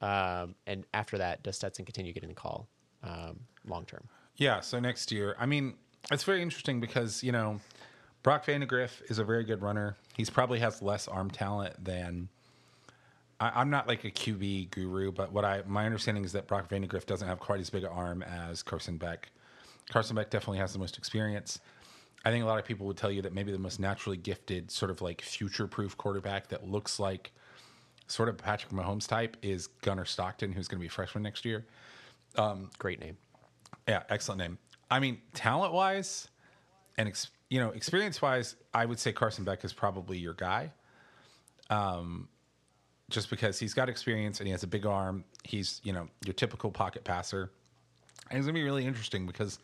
Um, and after that, does Stetson continue getting the call um, long term? Yeah, so next year, I mean, it's very interesting because you know, Brock Vandegrift is a very good runner. He's probably has less arm talent than. I, I'm not like a QB guru, but what I my understanding is that Brock Vandegrift doesn't have quite as big an arm as Carson Beck. Carson Beck definitely has the most experience. I think a lot of people would tell you that maybe the most naturally gifted, sort of like future proof quarterback that looks like sort of Patrick Mahomes type is Gunnar Stockton, who's going to be a freshman next year. Great name. Yeah, excellent name. I mean, talent wise and ex, you know experience wise, I would say Carson Beck is probably your guy. Um, just because he's got experience and he has a big arm. He's you know your typical pocket passer, and it's gonna be really interesting because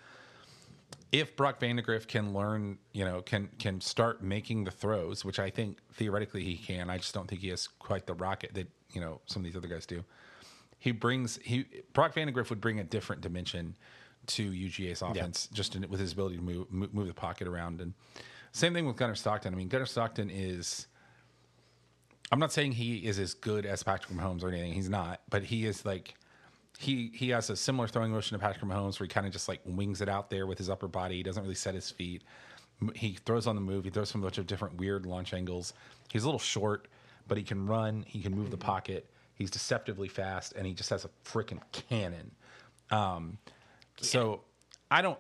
if Brock Vandegrift can learn, you know, can can start making the throws, which I think theoretically he can. I just don't think he has quite the rocket that you know some of these other guys do. He brings he Brock Vandegrift would bring a different dimension to UGA's offense just in, with his ability to move, move move the pocket around. And same thing with Gunnar Stockton. I mean, Gunnar Stockton is. I'm not saying he is as good as Patrick Mahomes or anything. He's not, but he is like he he has a similar throwing motion to Patrick Mahomes, where he kind of just like wings it out there with his upper body. He doesn't really set his feet. He throws on the move. He throws from a bunch of different weird launch angles. He's a little short, but he can run. He can move the pocket. He's deceptively fast, and he just has a freaking cannon. Um, so I don't,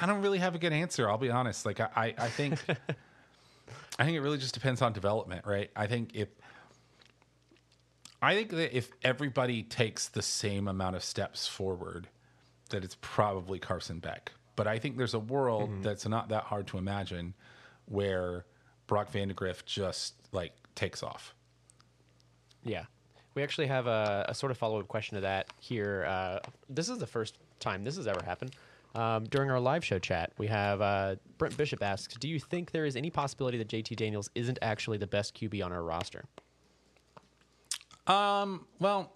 I don't really have a good answer. I'll be honest. Like I, I, I think, I think it really just depends on development, right? I think if I think that if everybody takes the same amount of steps forward, that it's probably Carson Beck. But I think there's a world that's not that hard to imagine where Brock Vandegrift just like takes off. Yeah. We actually have a, a sort of follow up question to that here. Uh, this is the first time this has ever happened. Um, during our live show chat, we have uh, Brent Bishop asks Do you think there is any possibility that JT Daniels isn't actually the best QB on our roster? Um, well,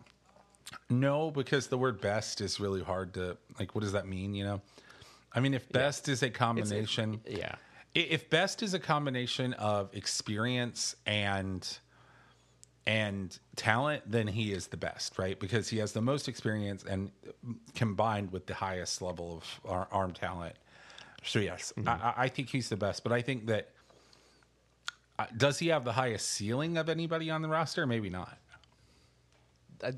no, because the word best is really hard to like. What does that mean? You know, I mean, if best is a combination, Yeah. If best is a combination of experience and and talent then he is the best right because he has the most experience and combined with the highest level of arm talent so yes I, I- I think he's the best but i think that uh, does he have the highest ceiling of anybody on the roster maybe not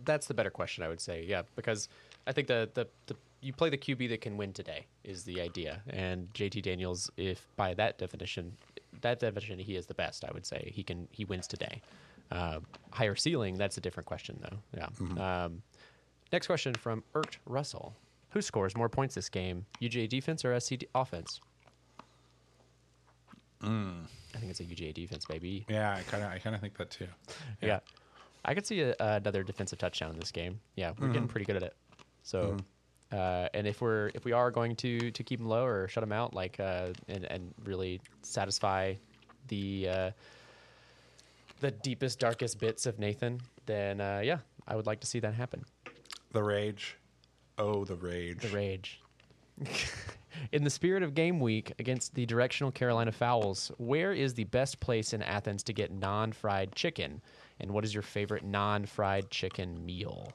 that's the better question, I would say. Yeah, because I think the, the, the you play the QB that can win today is the idea, and JT Daniels, if by that definition, that definition, he is the best. I would say he can he wins today. Uh, higher ceiling, that's a different question, though. Yeah. Um, next question from Ert Russell: Who scores more points this game, UGA defense or SC offense? I think it's a UGA defense, baby. yeah i kind of i kind of think that too Yeah. I could see a, another defensive touchdown in this game. Yeah, we're getting pretty good at it. So, uh, and if we're if we are going to to keep them low or shut them out, like uh, and and really satisfy the uh, the deepest darkest bits of Nathan, then uh, yeah, I would like to see that happen. the rage oh the rage The rage. in the spirit of game week against the directional Carolina Fowls, where is the best place in Athens to get non-fried chicken? And what is your favorite non-fried chicken meal?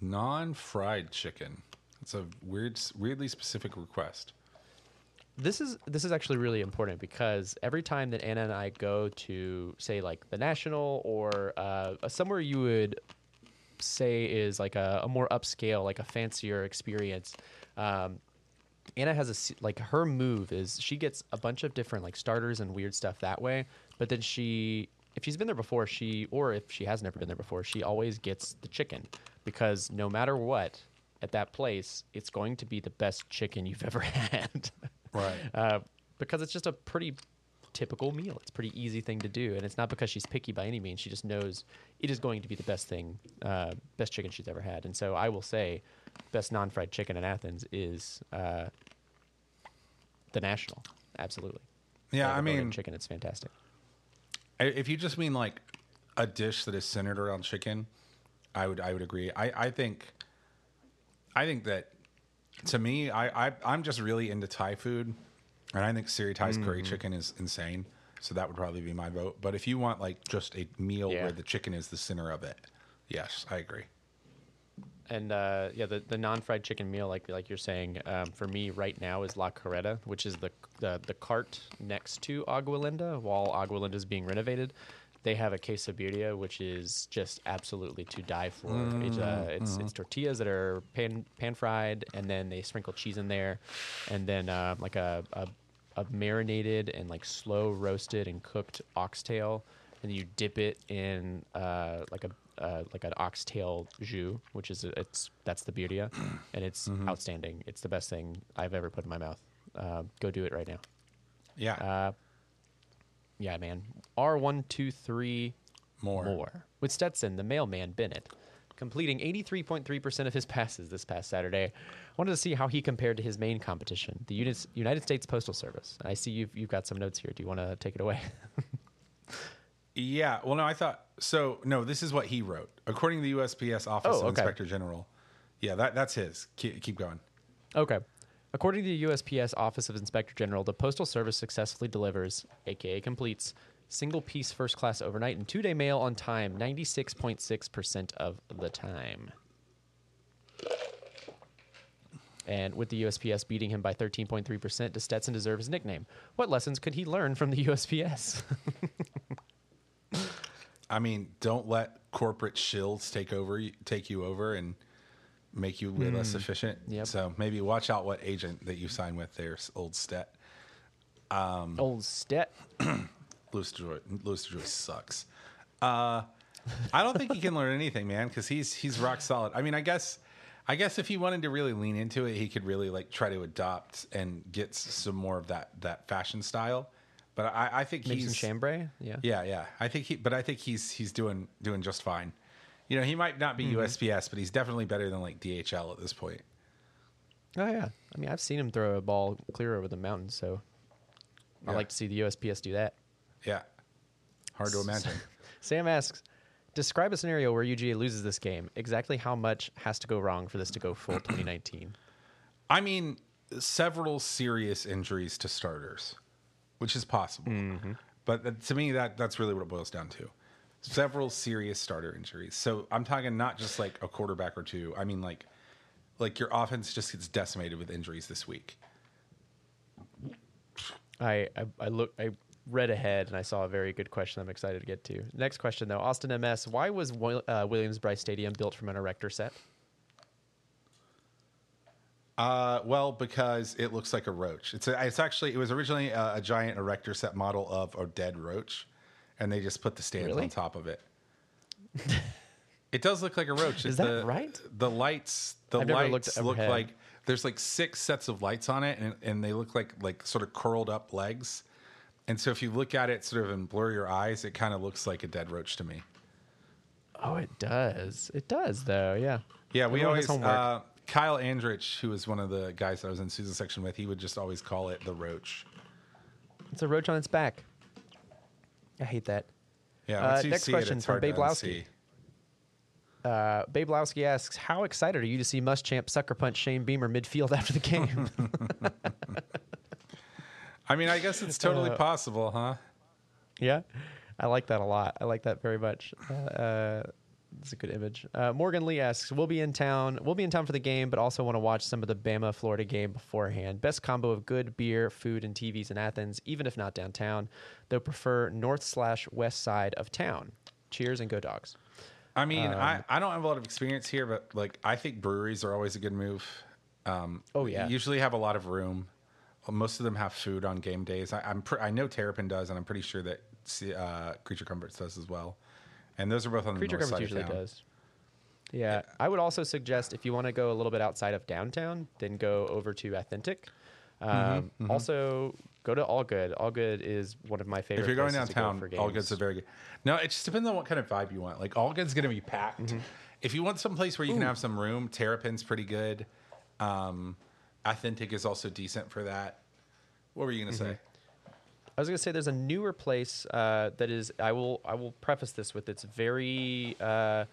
non-fried chicken it's a weird weirdly specific request This is this is actually really important because every time that Anna and I go to say like the national or uh, somewhere you would say is like a, a more upscale, like a fancier experience. Um, Anna has a like her move is she gets a bunch of different like starters and weird stuff that way, but then she if she's been there before, she or if she has never been there before, she always gets the chicken because no matter what at that place, it's going to be the best chicken you've ever had. Right. Uh, because it's just a pretty typical meal. It's a pretty easy thing to do, and it's not because she's picky by any means. She just knows it is going to be the best thing, uh, best chicken she's ever had. And so I will say, best non-fried chicken in Athens is uh, the National. Absolutely. yeah i mean chicken. It's fantastic. If you just mean like a dish that is centered around chicken, I would I would agree. I, I think I think that to me, I, I I'm just really into Thai food, and I think Siri Thai's Mm-hmm. curry chicken is insane. So that would probably be my vote. But if you want like just a meal Yeah. where the chicken is the center of it, yes, I agree. And uh, yeah, the, the non-fried chicken meal, like like you're saying, um, for me right now is La Carreta, which is the the, the cart next to Agualinda while Agualinda is being renovated. They have a quesabirria, which is just absolutely to die for. It's, uh, it's it's tortillas that are pan pan fried, and then they sprinkle cheese in there, and then uh, like a, a a marinated and like slow roasted and cooked oxtail, and you dip it in uh, like a uh, like an oxtail jus, which is it's that's the birria, and it's outstanding. It's the best thing I've ever put in my mouth. Uh, go do it right now. Yeah, Uh, yeah, man. R one two three more. more with Stetson, the mailman Bennett. completing 83.3% of his passes this past Saturday. I wanted to see how he compared to his main competition, the United States Postal Service. I see you've, you've got some notes here. Do you want to take it away? Yeah. Well, no, I thought so. No, this is what he wrote. According to the USPS Office Oh, of. Inspector General. Yeah, that, that's his. Keep, keep going. Okay. According to the USPS Office of Inspector General, the Postal Service successfully delivers, aka completes, single piece first class overnight and two day mail on time 96.6% of the time. And with the USPS beating him by 13.3%, does Stetson deserve his nickname? What lessons could he learn from the USPS? I mean, don't let corporate shills take over, take you over, and make you way less efficient. Yep. So maybe watch out what agent that you sign with there, old Stet. Old Stet. Louis DeJoy, Louis DeJoy sucks. Uh, I don't think he can learn anything, man, because he's he's rock solid. I mean, I guess, I guess if he wanted to really lean into it, he could really like try to adopt and get some more of that that fashion style. But I, I think Maybe he's chambray? Yeah. Yeah, yeah. I think he, but I think he's he's doing doing just fine. You know, he might not be mm-hmm. USPS, but he's definitely better than like DHL at this point. Oh yeah. I mean, I've seen him throw a ball clear over the mountain, so I Yeah. like to see the USPS do that. Yeah, hard to imagine. Sam asks, describe a scenario where UGA loses this game. Exactly how much has to go wrong for this to go full 2019? I mean, several serious injuries to starters, which is possible. But that- to me, that that's really what it boils down to. Several serious starter injuries. So I'm talking not just like a quarterback or two. I mean, like, like your offense just gets decimated with injuries this week. I, I I look I read ahead and I saw a very good question. I'm excited to get to. Next question though, Austin MS. Why was uh, Williams Brice Stadium built from an erector set? Uh, well, because it looks like a roach. It's a, it's actually it was originally a, a giant erector set model of a dead roach, and they just put the stands Really? on top of it. it does look like a roach. Is It's that the, right? The lights, the I've lights look overhead. like there's like six sets of lights on it, and, and they look like like sort of curled up legs. And so if you look at it sort of and blur your eyes, it kind of looks like a dead roach to me. Oh, it does. It does though. Yeah. Yeah, we Everyone always uh, Kyle Andrich, who was one of the guys that I was in Sousa section with, he would just always call it the roach. It's a roach on its back. I hate that. Yeah, Uh, next question it, from Babe Lowski. Uh, Babe Lowski asks, "How excited are you to see Muschamp sucker punch Shane Beamer midfield after the game?" I mean, I guess it's totally Uh, possible, huh? yeah, I like that a lot. I like that very much. Uh, uh, it's a good image. Uh, Morgan Lee asks, "We'll be in town. We'll be in town for the game, but also want to watch some of the Bama Florida game beforehand. Best combo of good beer, food, and TVs in Athens, even if not downtown. Though prefer north slash west side of town. Cheers and go dogs." I mean, Um, I, I don't have a lot of experience here, but like I think breweries are always a good move. Um, Oh, yeah. usually have a lot of room. Most of them have food on game days. I, I'm pre- I know Terrapin does, and I'm pretty sure that uh, Creature Comforts does as well. And those are both on the Creature north Comforts side usually does. Yeah, I would also suggest if you want to go a little bit outside of downtown, then go over to Athentic. Um, Mm-hmm, Also, go to All Good. All Good is one of my favorite. If you're going go downtown, for All. Goods are very good. No, it just depends on what kind of vibe you want. Like All Goods going to be packed. Mm-hmm. If you want some place where you can have some room, Terrapin's pretty good. Um, Athentic is also decent for that. What were you going to Mm-hmm. say? I was gonna say there's a newer place uh, that is. I will. I will preface this with it's very, uh,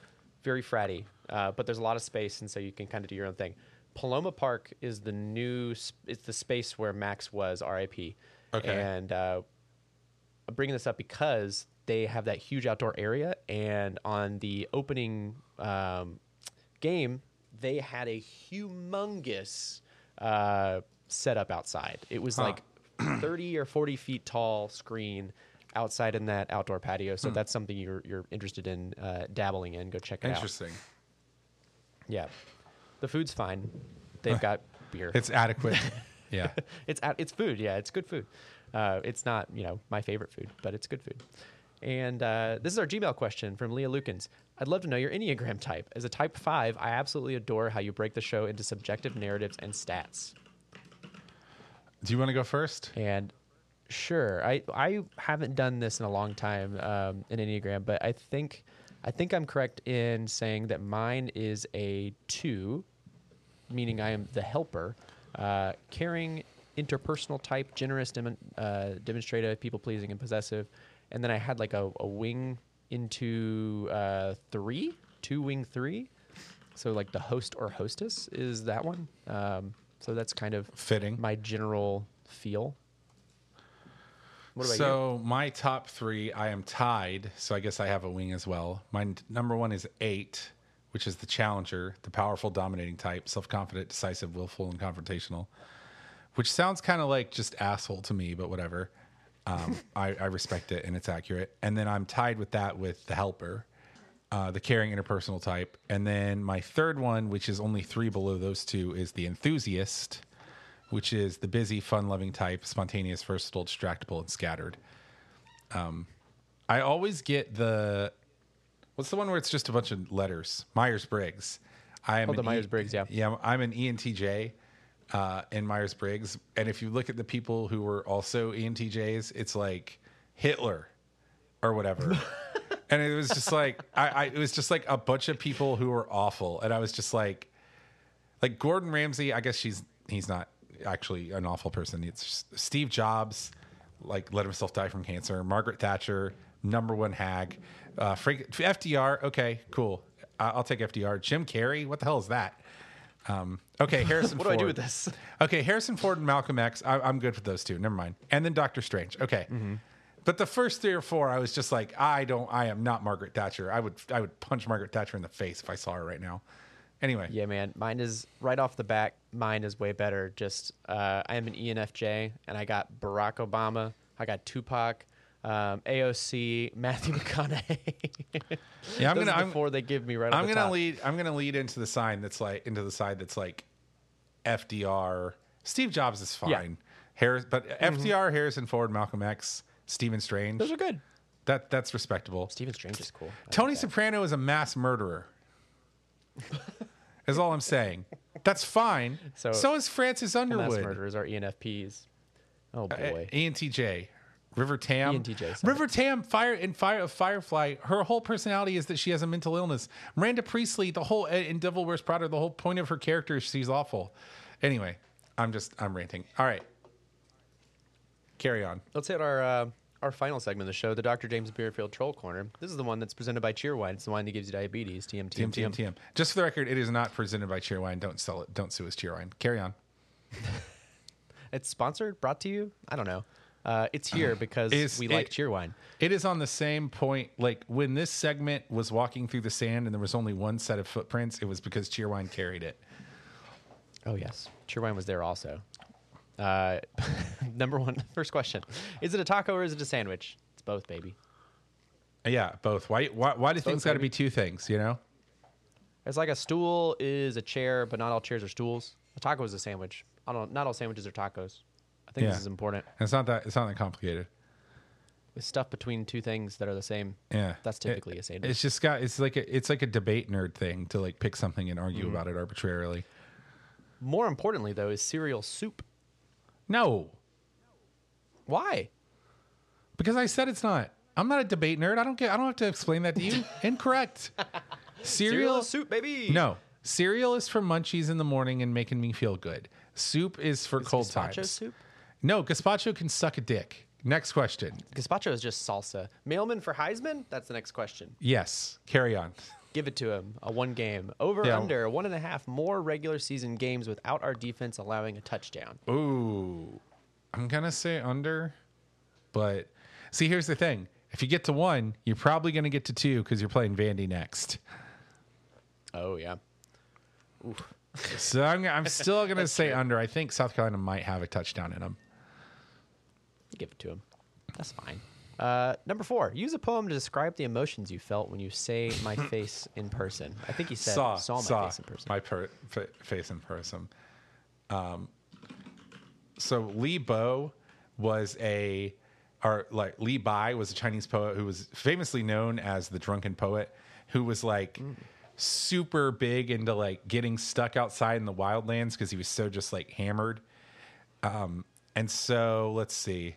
very fratty, uh, but there's a lot of space, and so you can kind of do your own thing. Paloma Park is the new. sp- It's the space where Max was. R.I.P. Okay. And uh, I'm bringing this up because they have that huge outdoor area, and on the opening um, game, they had a humongous uh, setup outside. It was Huh. like 30 or 40 feet tall screen outside in that outdoor patio. Hmm. So if that's something you're you're interested in uh, dabbling in. Go check it out. Interesting. Yeah, the food's fine. They've got beer. It's adequate. yeah. it's at, it's food. Yeah, it's good food. Uh, it's not you know my favorite food, but it's good food. And uh, this is our Gmail question from Leah Lukens. I'd love to know your Enneagram type. As a type five, I absolutely adore how you break the show into subjective narratives and stats. Do you want to go first? And sure, I I haven't done this in a long time um, in Enneagram, but I think I think I'm correct in saying that mine is a two, meaning I am the helper, uh, caring, interpersonal type, generous, dem- uh, demonstrative, people pleasing, and possessive. And then I had like a, a wing into uh, three, two wing three. So like the host or hostess is that one. Um, so that's kind of Fitting. my general feel. What about you? so my top three, I am tied. So I guess I have a wing as well. My n- number one is eight, which is the challenger, the powerful, dominating type, self-confident, decisive, willful, and confrontational. Which sounds kind of like just asshole to me, but whatever. Um, I, I respect it and it's accurate. And then I'm tied with that with the helper, uh, the caring interpersonal type. And then my third one, which is only three below those two, is the enthusiast, which is the busy, fun-loving type, spontaneous, versatile, distractible, and scattered. Um, I always get the what's the one where it's just a bunch of letters? Myers Briggs. I am Oh, the an E- Myers-Briggs, yeah. yeah. I'm an ENTJ uh, in Myers Briggs, and if you look at the people who were also E ENTJs, it's like Hitler or whatever. and it was just like I, I, it was just like a bunch of people who were awful, and I was just like, like Gordon Ramsay. I guess she's he's not actually an awful person. It's Steve Jobs, like let himself die from cancer. Margaret Thatcher, number one hag. Uh, Frank, FDR. Okay, cool. I- I'll take FDR. Jim Carrey. What the hell is that? Um, okay, Harrison. what do I do with this? Okay, Harrison Ford and Malcolm X. I, I'm good with those two. Never mind. And then Doctor Strange. Okay. Mm-hmm. But the first three or four, I was just like, I don't. I am not Margaret Thatcher. I would. I would punch Margaret Thatcher in the face if I saw her right now. Anyway. Yeah, man. Mine is right off the back. Mine is way better. Just uh, I am an ENFJ, and I got Barack Obama. I got Tupac, um, AOC, Matthew McConaughey. Yeah, I'm Those gonna. are the they give me right. I'm gonna top. lead. I'm gonna lead into the sign that's like into the side that's like FDR. Steve Jobs is fine. Yeah. Mm-hmm. Harris, but FDR, Harrison Ford, Malcolm X, Stephen Strange. Those are good. That that's respectable. Stephen Strange is cool. I Tony like. Soprano is a mass murderer. is all I'm saying. That's fine. So, So- is Francis Underwood. Mass Underwood. murderers are ENFPs. Oh Uh, boy. ENTJ. River Tam. ENTJ. River Tam, fire in Fire of Firefly. Her whole personality is that she has a mental illness. Miranda Priestly, the whole in Devil Wears Prada, the whole point of her character is she's awful. Anyway, I'm just I'm ranting. All right, carry on. Let's hit our uh, our final segment of the show, the Dr. James Beerfield Troll Corner. This is the one that's presented by Cheerwine. It's the wine that gives you diabetes. TM, TM, TM, TM. Just for the record, it is not presented by Cheerwine. Don't sell it. Don't sue us, Cheerwine. Carry on. It's sponsored, brought to you. I don't know. Uh, it's here because we it- like Cheerwine. It is on the same point. Like when this segment was walking through the sand and there was only one set of footprints, it was because Cheerwine carried it. Oh yes, Cheerwine was there also. Uh, number one, first question: Is it a taco or is it a sandwich? It's both, baby. Yeah, both. Why? Why, why do things got to be two things? You know. It's like a stool is a chair, but not all chairs are stools. A taco is a sandwich. I don't. Not all sandwiches are tacos. I think Yeah. this is important. And it's not that. It's not that complicated. It's stuff between two things that are the same. Yeah, That's It- typically a sandwich. It's just got. It's like a. It's like a debate nerd thing to like pick something and argue Mm-hmm. about it arbitrarily. More importantly, though, is cereal soup. No, Why? because I said it's not. I'm not a debate nerd. I don't get. I don't have to explain that to you. Incorrect. Cereal. is soup, baby. No, cereal is for munchies in the morning and making me feel good. Soup is for cold gazpacho times. soup. No, gazpacho can suck a dick. Next question. Gazpacho is just salsa. Mailman for Heisman? That's the next question. Yes, carry on. Give it to him. A one game. Over Yeah. under one and a half more regular season games without our defense allowing a touchdown. Ooh, I'm gonna say under, but see, here's the thing: if you get to one, you're probably gonna get to two because you're playing Vandy next. Oh yeah. So I'm, I'm still gonna say under. I think South Carolina might have a touchdown in them. Give it to him. That's fine. Uh, number four. Use a poem to describe the emotions you felt when you say my face in person. I think he said saw saw, my saw face in person. my per, fa- face in person. Um, so Li Bo was a, or like Li Bai was a Chinese poet who was famously known as the drunken poet, who was like super big into like getting stuck outside in the wildlands because he was so just like hammered. Um, and so let's see.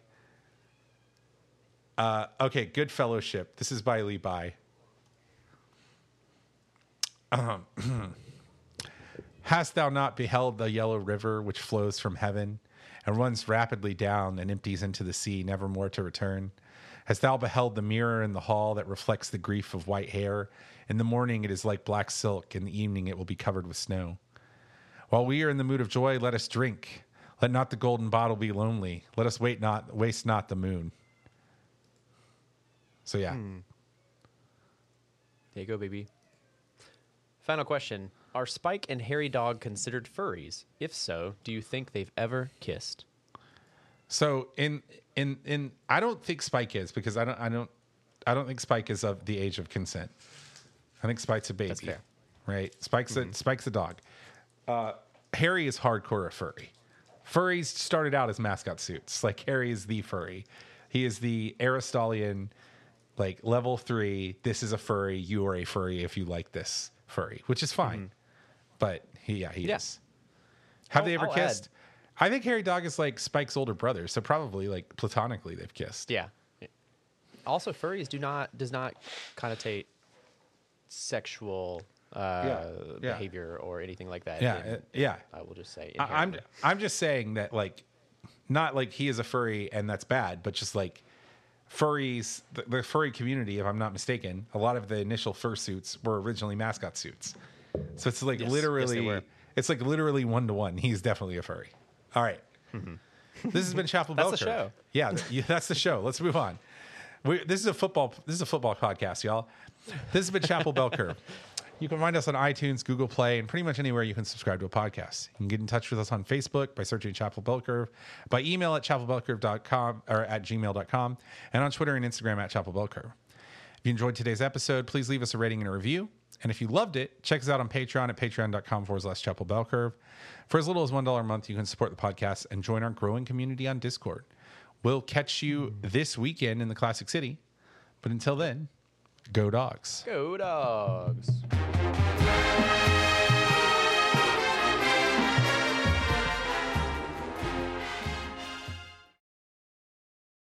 Uh, okay, Good Fellowship. This is by Li Bai. Hast thou not beheld the yellow river which flows from heaven and runs rapidly down and empties into the sea, never more to return? Hast thou beheld the mirror in the hall that reflects the grief of white hair? In the morning it is like black silk, in the evening it will be covered with snow. While we are in the mood of joy, let us drink. Let not the golden bottle be lonely. Let us wait not waste not the moon. So yeah. There you go, baby. Final question. Are Spike and Hairy Dawg considered furries? If so, do you think they've ever kissed? So in in in I don't think Spike is because I don't I don't I don't think Spike is of the age of consent. I think Spike's a baby. Right? Spike's a Spike's a dog. Uh, Hairy is hardcore a furry. Furries started out as mascot suits. Like Hairy is the furry. He is the Aristolian like level 3, this is a furry, you are a furry if you like this furry, which is fine. But he yeah, he Yeah. is. Have I'll- they ever I'll add- kissed? I think Hairy Dawg is like Spike's older brother, so probably like platonically they've kissed. Yeah. Also, furries do not does not connotate sexual uh, Yeah, yeah. behavior or anything like that. Yeah, in- uh, yeah. I will just say. I, I'm. I'm just saying that like not like he is a furry and that's bad, but just like furries, the, the furry community, if I'm not mistaken, a lot of the initial fursuits were originally mascot suits. So it's like Yes, yes, literally, were. it's like literally one to one. He's definitely a furry. All right. Mm-hmm. This has been Chapel That's the Bell show. Yeah, yeah, that's the show. Let's move on. We, this is a football. This is a football podcast, y'all. This has been Chapel Bell Curve. You can find us on iTunes, Google Play, and pretty much anywhere you can subscribe to a podcast. You can get in touch with us on Facebook by searching Chapel Bell Curve, by email at chapelbellcurve.com or at gmail.com, and on Twitter and Instagram at Chapel Bell Curve. If you enjoyed today's episode, please leave us a rating and a review. And if you loved it, check us out on Patreon at patreon.com forward slash Chapel Bell Curve. For as little as $1 a month, you can support the podcast and join our growing community on Discord. We'll catch you this weekend in the Classic City. But until then, go dogs. Go dogs.